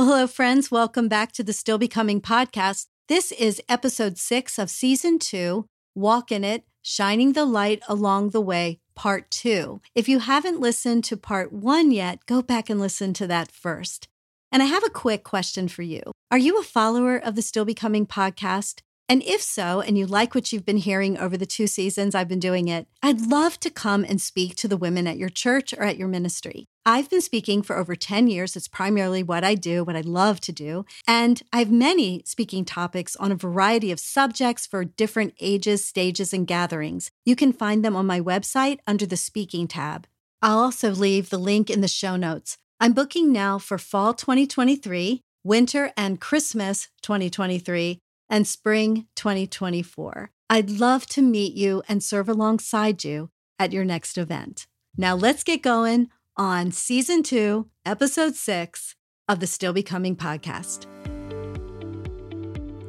Well, hello, friends. Welcome back to the Still Becoming podcast. This is episode six of season two Walk in It, Shining the Light Along the Way, part two. If you haven't listened to part one yet, go back and listen to that first. And I have a quick question for you. Are you a follower of the Still Becoming podcast? And if so, and you like what you've been hearing over the two seasons I've been doing it, I'd love to come and speak to the women at your church or at your ministry. I've been speaking for over 10 years. It's primarily what I do, what I love to do. And I have many speaking topics on a variety of subjects for different ages, stages, and gatherings. You can find them on my website under the speaking tab. I'll also leave the link in the show notes. I'm booking now for fall 2023, winter and Christmas 2023 and spring 2024. I'd love to meet you and serve alongside you at your next event. Now let's get going on season two, episode six of the Still Becoming podcast.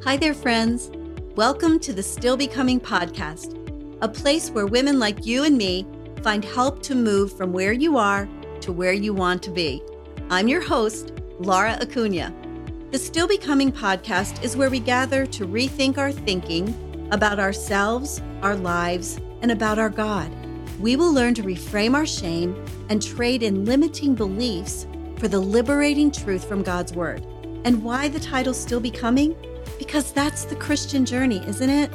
Hi there, friends. Welcome to the Still Becoming podcast, a place where women like you and me find help to move from where you are to where you want to be. I'm your host, Laura Acuña. The Still Becoming podcast is where we gather to rethink our thinking about ourselves, our lives, and about our God. We will learn to reframe our shame and trade in limiting beliefs for the liberating truth from God's Word. And why the title Still Becoming? Because that's the Christian journey, isn't it?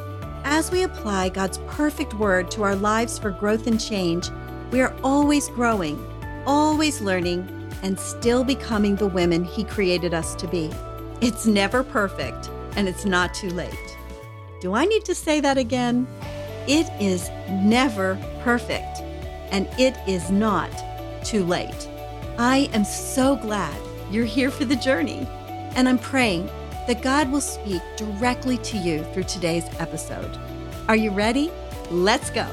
As we apply God's perfect Word to our lives for growth and change, we are always growing, always learning, and still becoming the women He created us to be. It's never perfect, and it's not too late. Do I need to say that again? It is never perfect, and it is not too late. I am so glad you're here for the journey, and I'm praying that God will speak directly to you through today's episode. Are you ready? Let's go.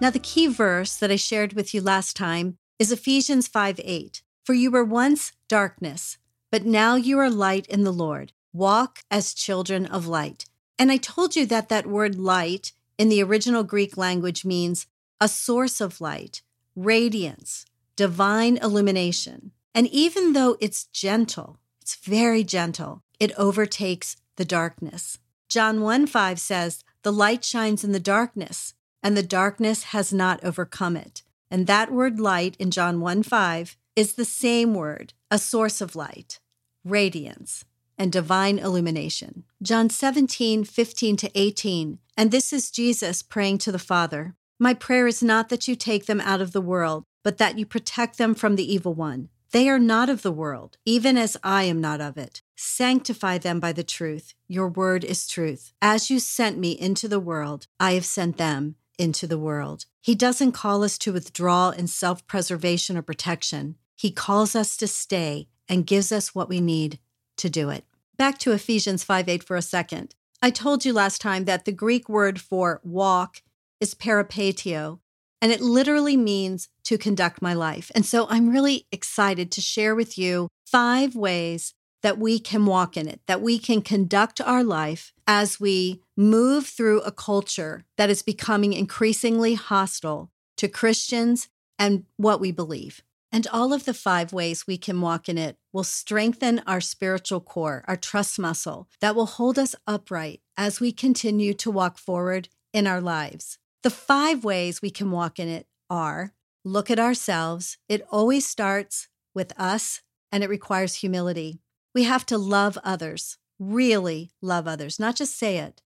Now, the key verse that I shared with you last time is Ephesians 5 8. For you were once darkness, but now you are light in the Lord. Walk as children of light. And I told you that that word light in the original Greek language means a source of light, radiance, divine illumination. And even though it's gentle, it's very gentle, it overtakes the darkness. John 1 5 says, The light shines in the darkness, and the darkness has not overcome it. And that word light in John 1 5 is the same word, a source of light, radiance, and divine illumination. John 17, 15 to 18. And this is Jesus praying to the Father My prayer is not that you take them out of the world, but that you protect them from the evil one. They are not of the world, even as I am not of it. Sanctify them by the truth. Your word is truth. As you sent me into the world, I have sent them into the world. He doesn't call us to withdraw in self preservation or protection. He calls us to stay and gives us what we need to do it. Back to Ephesians 5 8 for a second. I told you last time that the Greek word for walk is peripateo, and it literally means to conduct my life. And so I'm really excited to share with you five ways that we can walk in it, that we can conduct our life as we move through a culture that is becoming increasingly hostile to Christians and what we believe. And all of the five ways we can walk in it will strengthen our spiritual core, our trust muscle that will hold us upright as we continue to walk forward in our lives. The five ways we can walk in it are look at ourselves. It always starts with us and it requires humility. We have to love others, really love others, not just say it,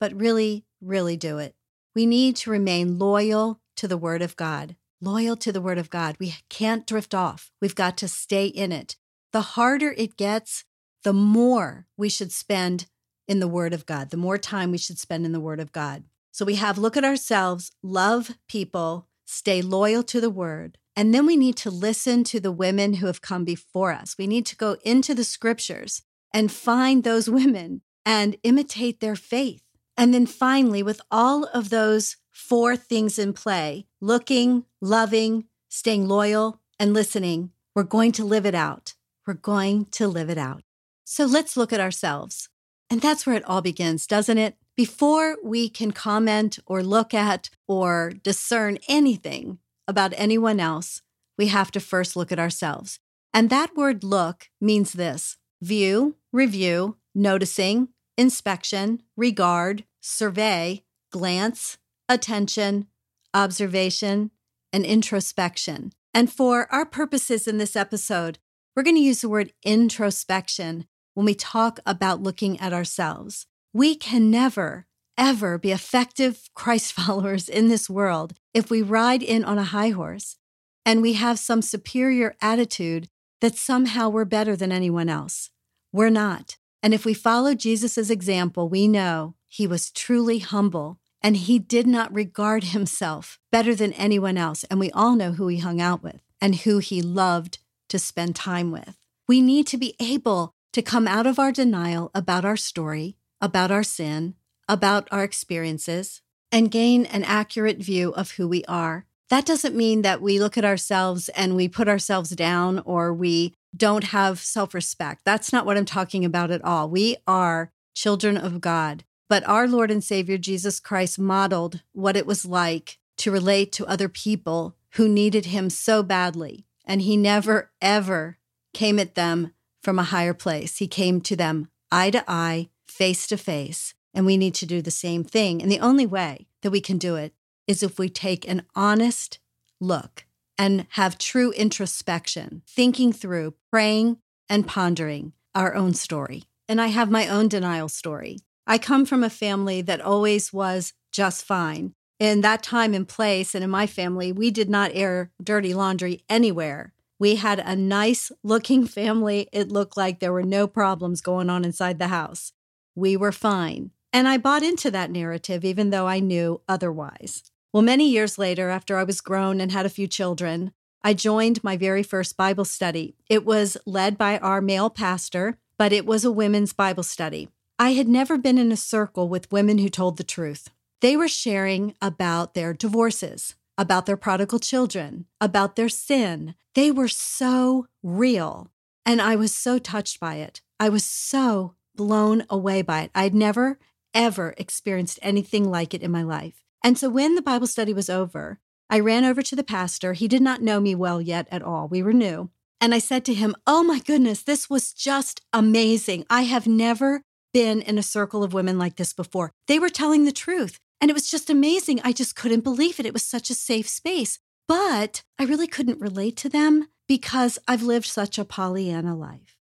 but really, really do it. We need to remain loyal to the Word of God loyal to the Word of God. We can't drift off. We've got to stay in it. The harder it gets, the more we should spend in the Word of God, the more time we should spend in the Word of God. So we have look at ourselves, love people, stay loyal to the Word. And then we need to listen to the women who have come before us. We need to go into the scriptures and find those women and imitate their faith. And then finally, with all of those four things in play looking, loving, staying loyal, and listening. We're going to live it out. We're going to live it out. So let's look at ourselves. And that's where it all begins, doesn't it? Before we can comment or look at or discern anything about anyone else, we have to first look at ourselves. And that word look means this view, review, noticing, inspection, regard, survey, glance, attention, observation, and introspection. And for our purposes in this episode, we're going to use the word introspection when we talk about looking at ourselves. We can never, ever be effective Christ followers in this world if we ride in on a high horse and we have some superior attitude that somehow we're better than anyone else. We're not. And if we follow Jesus' example, we know he was truly humble and he did not regard himself better than anyone else. And we all know who he hung out with and who he loved to spend time with. We need to be able to come out of our denial about our story, about our sin, about our experiences, and gain an accurate view of who we are. That doesn't mean that we look at ourselves and we put ourselves down or we don't have self respect. That's not what I'm talking about at all. We are children of God. But our Lord and Savior Jesus Christ modeled what it was like to relate to other people who needed him so badly. And he never, ever came at them from a higher place. He came to them eye to eye, face to face. And we need to do the same thing. And the only way that we can do it is if we take an honest look and have true introspection, thinking through, praying, and pondering our own story. And I have my own denial story. I come from a family that always was just fine. In that time and place, and in my family, we did not air dirty laundry anywhere. We had a nice looking family. It looked like there were no problems going on inside the house. We were fine. And I bought into that narrative, even though I knew otherwise. Well, many years later, after I was grown and had a few children, I joined my very first Bible study. It was led by our male pastor, but it was a women's Bible study. I had never been in a circle with women who told the truth. They were sharing about their divorces, about their prodigal children, about their sin. They were so real. And I was so touched by it. I was so blown away by it. I'd never, ever experienced anything like it in my life. And so when the Bible study was over, I ran over to the pastor. He did not know me well yet at all. We were new. And I said to him, Oh my goodness, this was just amazing. I have never been in a circle of women like this before. They were telling the truth. And it was just amazing. I just couldn't believe it. It was such a safe space. But I really couldn't relate to them because I've lived such a Pollyanna life.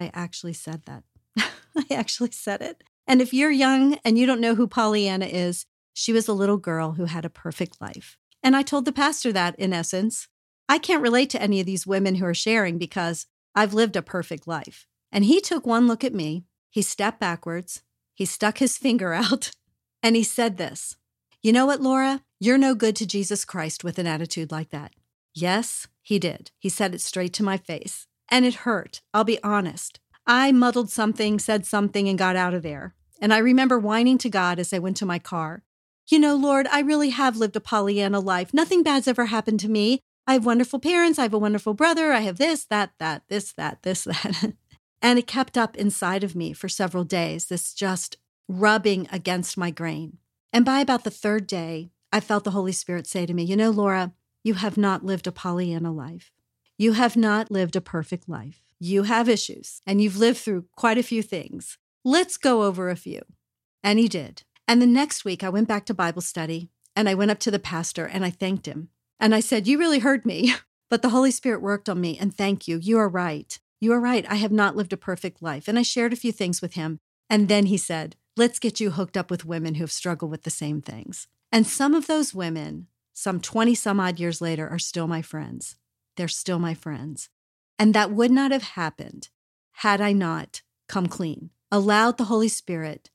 I actually said that. I actually said it. And if you're young and you don't know who Pollyanna is, she was a little girl who had a perfect life. And I told the pastor that in essence. I can't relate to any of these women who are sharing because I've lived a perfect life. And he took one look at me he stepped backwards, he stuck his finger out, and he said this You know what, Laura? You're no good to Jesus Christ with an attitude like that. Yes, he did. He said it straight to my face. And it hurt. I'll be honest. I muddled something, said something, and got out of there. And I remember whining to God as I went to my car. You know, Lord, I really have lived a Pollyanna life. Nothing bad's ever happened to me. I have wonderful parents. I have a wonderful brother. I have this, that, that, this, that, this, that. And it kept up inside of me for several days, this just rubbing against my grain. And by about the third day, I felt the Holy Spirit say to me, You know, Laura, you have not lived a Pollyanna life. You have not lived a perfect life. You have issues and you've lived through quite a few things. Let's go over a few. And he did. And the next week, I went back to Bible study and I went up to the pastor and I thanked him. And I said, You really heard me, but the Holy Spirit worked on me. And thank you. You are right. You are right. I have not lived a perfect life. And I shared a few things with him. And then he said, Let's get you hooked up with women who have struggled with the same things. And some of those women, some 20 some odd years later, are still my friends. They're still my friends. And that would not have happened had I not come clean, allowed the Holy Spirit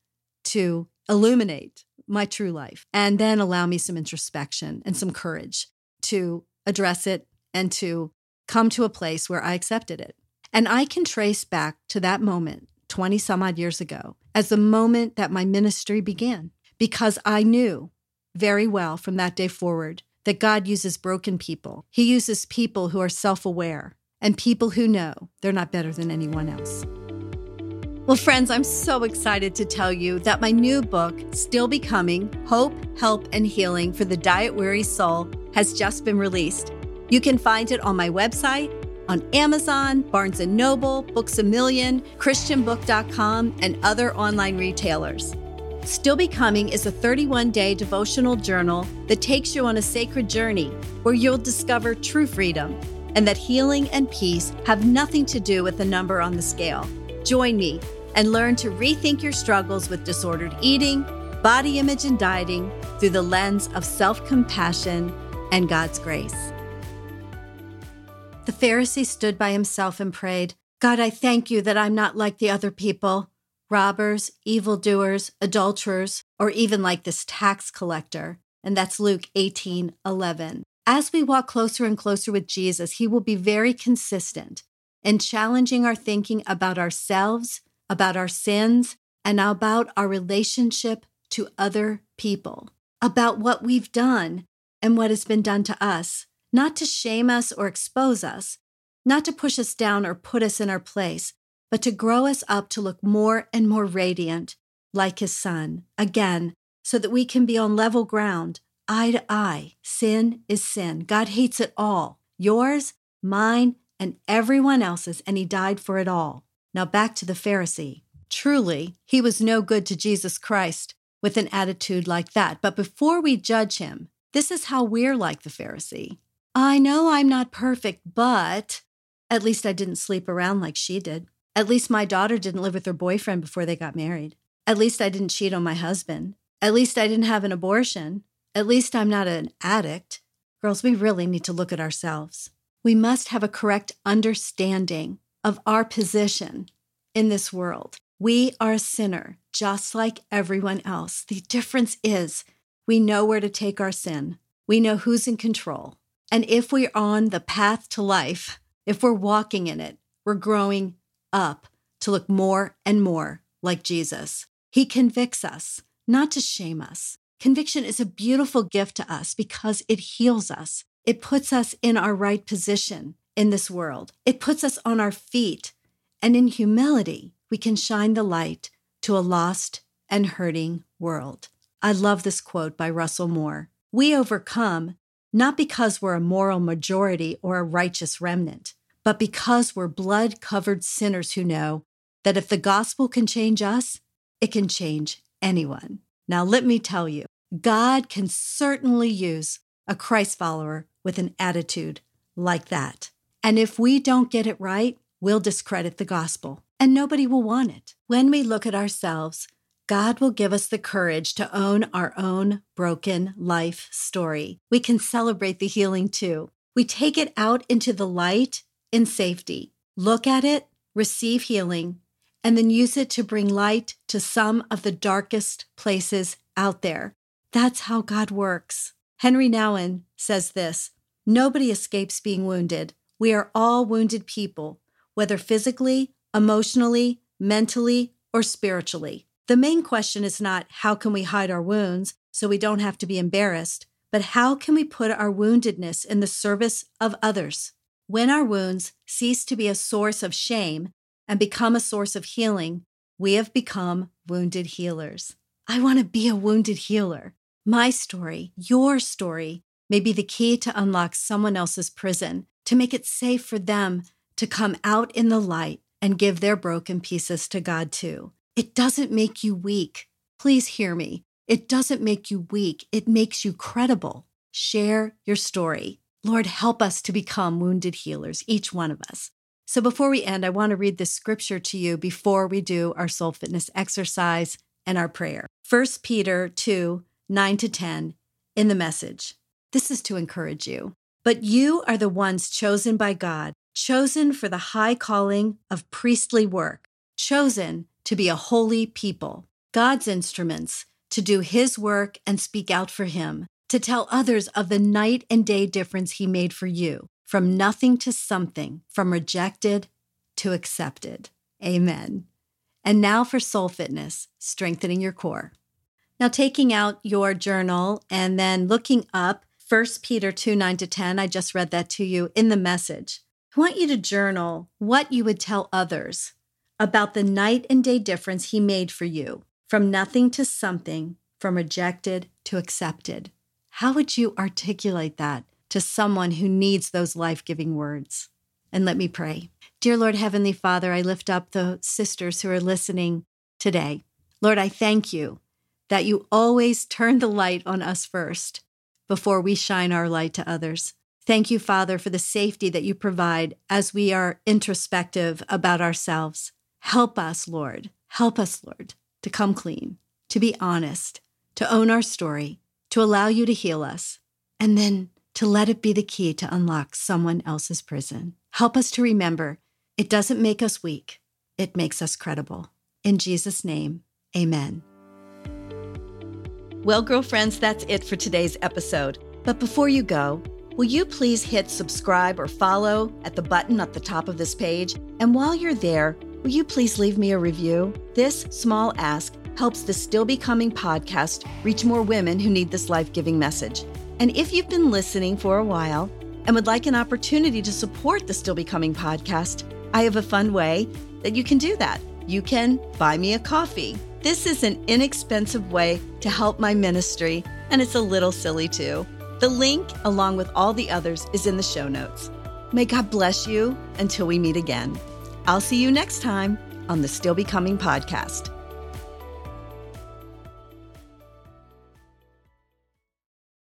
to illuminate my true life, and then allow me some introspection and some courage to address it and to come to a place where I accepted it. And I can trace back to that moment 20 some odd years ago as the moment that my ministry began because I knew very well from that day forward that God uses broken people. He uses people who are self aware and people who know they're not better than anyone else. Well, friends, I'm so excited to tell you that my new book, Still Becoming Hope, Help, and Healing for the Diet Weary Soul, has just been released. You can find it on my website on Amazon, Barnes & Noble, Books A Million, christianbook.com, and other online retailers. Still Becoming is a 31 day devotional journal that takes you on a sacred journey where you'll discover true freedom and that healing and peace have nothing to do with the number on the scale. Join me and learn to rethink your struggles with disordered eating, body image, and dieting through the lens of self compassion and God's grace. The Pharisee stood by himself and prayed, God, I thank you that I'm not like the other people robbers, evildoers, adulterers, or even like this tax collector. And that's Luke 18 11. As we walk closer and closer with Jesus, he will be very consistent in challenging our thinking about ourselves, about our sins, and about our relationship to other people, about what we've done and what has been done to us, not to shame us or expose us, not to push us down or put us in our place, but to grow us up to look more and more radiant like his son, again, so that we can be on level ground, eye to eye. Sin is sin. God hates it all yours, mine, and everyone else's, and he died for it all. Now back to the Pharisee. Truly, he was no good to Jesus Christ with an attitude like that. But before we judge him, this is how we're like the Pharisee. I know I'm not perfect, but at least I didn't sleep around like she did. At least my daughter didn't live with her boyfriend before they got married. At least I didn't cheat on my husband. At least I didn't have an abortion. At least I'm not an addict. Girls, we really need to look at ourselves. We must have a correct understanding of our position in this world. We are a sinner, just like everyone else. The difference is we know where to take our sin, we know who's in control. And if we're on the path to life, if we're walking in it, we're growing up to look more and more like Jesus. He convicts us, not to shame us. Conviction is a beautiful gift to us because it heals us. It puts us in our right position in this world. It puts us on our feet. And in humility, we can shine the light to a lost and hurting world. I love this quote by Russell Moore. We overcome not because we're a moral majority or a righteous remnant, but because we're blood covered sinners who know that if the gospel can change us, it can change anyone. Now, let me tell you, God can certainly use a Christ follower with an attitude like that. And if we don't get it right, we'll discredit the gospel and nobody will want it. When we look at ourselves, God will give us the courage to own our own broken life story. We can celebrate the healing too. We take it out into the light in safety. Look at it, receive healing, and then use it to bring light to some of the darkest places out there. That's how God works. Henri Nouwen says this Nobody escapes being wounded. We are all wounded people, whether physically, emotionally, mentally, or spiritually. The main question is not how can we hide our wounds so we don't have to be embarrassed, but how can we put our woundedness in the service of others? When our wounds cease to be a source of shame and become a source of healing, we have become wounded healers. I want to be a wounded healer. My story, your story, may be the key to unlock someone else's prison, to make it safe for them to come out in the light and give their broken pieces to God too. It doesn't make you weak. Please hear me. It doesn't make you weak, it makes you credible. Share your story. Lord, help us to become wounded healers, each one of us. So before we end, I want to read this scripture to you before we do our soul fitness exercise and our prayer. 1 Peter 2 9 to 10 in the message. This is to encourage you. But you are the ones chosen by God, chosen for the high calling of priestly work, chosen to be a holy people, God's instruments to do his work and speak out for him to tell others of the night and day difference He made for you from nothing to something, from rejected to accepted. Amen. And now for soul fitness, strengthening your core. Now, taking out your journal and then looking up 1 Peter 2 9 to 10, I just read that to you in the message. I want you to journal what you would tell others about the night and day difference He made for you from nothing to something, from rejected to accepted. How would you articulate that to someone who needs those life giving words? And let me pray. Dear Lord Heavenly Father, I lift up the sisters who are listening today. Lord, I thank you that you always turn the light on us first before we shine our light to others. Thank you, Father, for the safety that you provide as we are introspective about ourselves. Help us, Lord. Help us, Lord, to come clean, to be honest, to own our story, to allow you to heal us, and then to let it be the key to unlock someone else's prison. Help us to remember it doesn't make us weak, it makes us credible. In Jesus' name, amen. Well, girlfriends, that's it for today's episode. But before you go, will you please hit subscribe or follow at the button at the top of this page? And while you're there, will you please leave me a review? This small ask helps the Still Becoming podcast reach more women who need this life giving message. And if you've been listening for a while and would like an opportunity to support the Still Becoming podcast, I have a fun way that you can do that. You can buy me a coffee this is an inexpensive way to help my ministry, and it's a little silly too. The link, along with all the others, is in the show notes. May God bless you until we meet again. I'll see you next time on the Still Becoming podcast.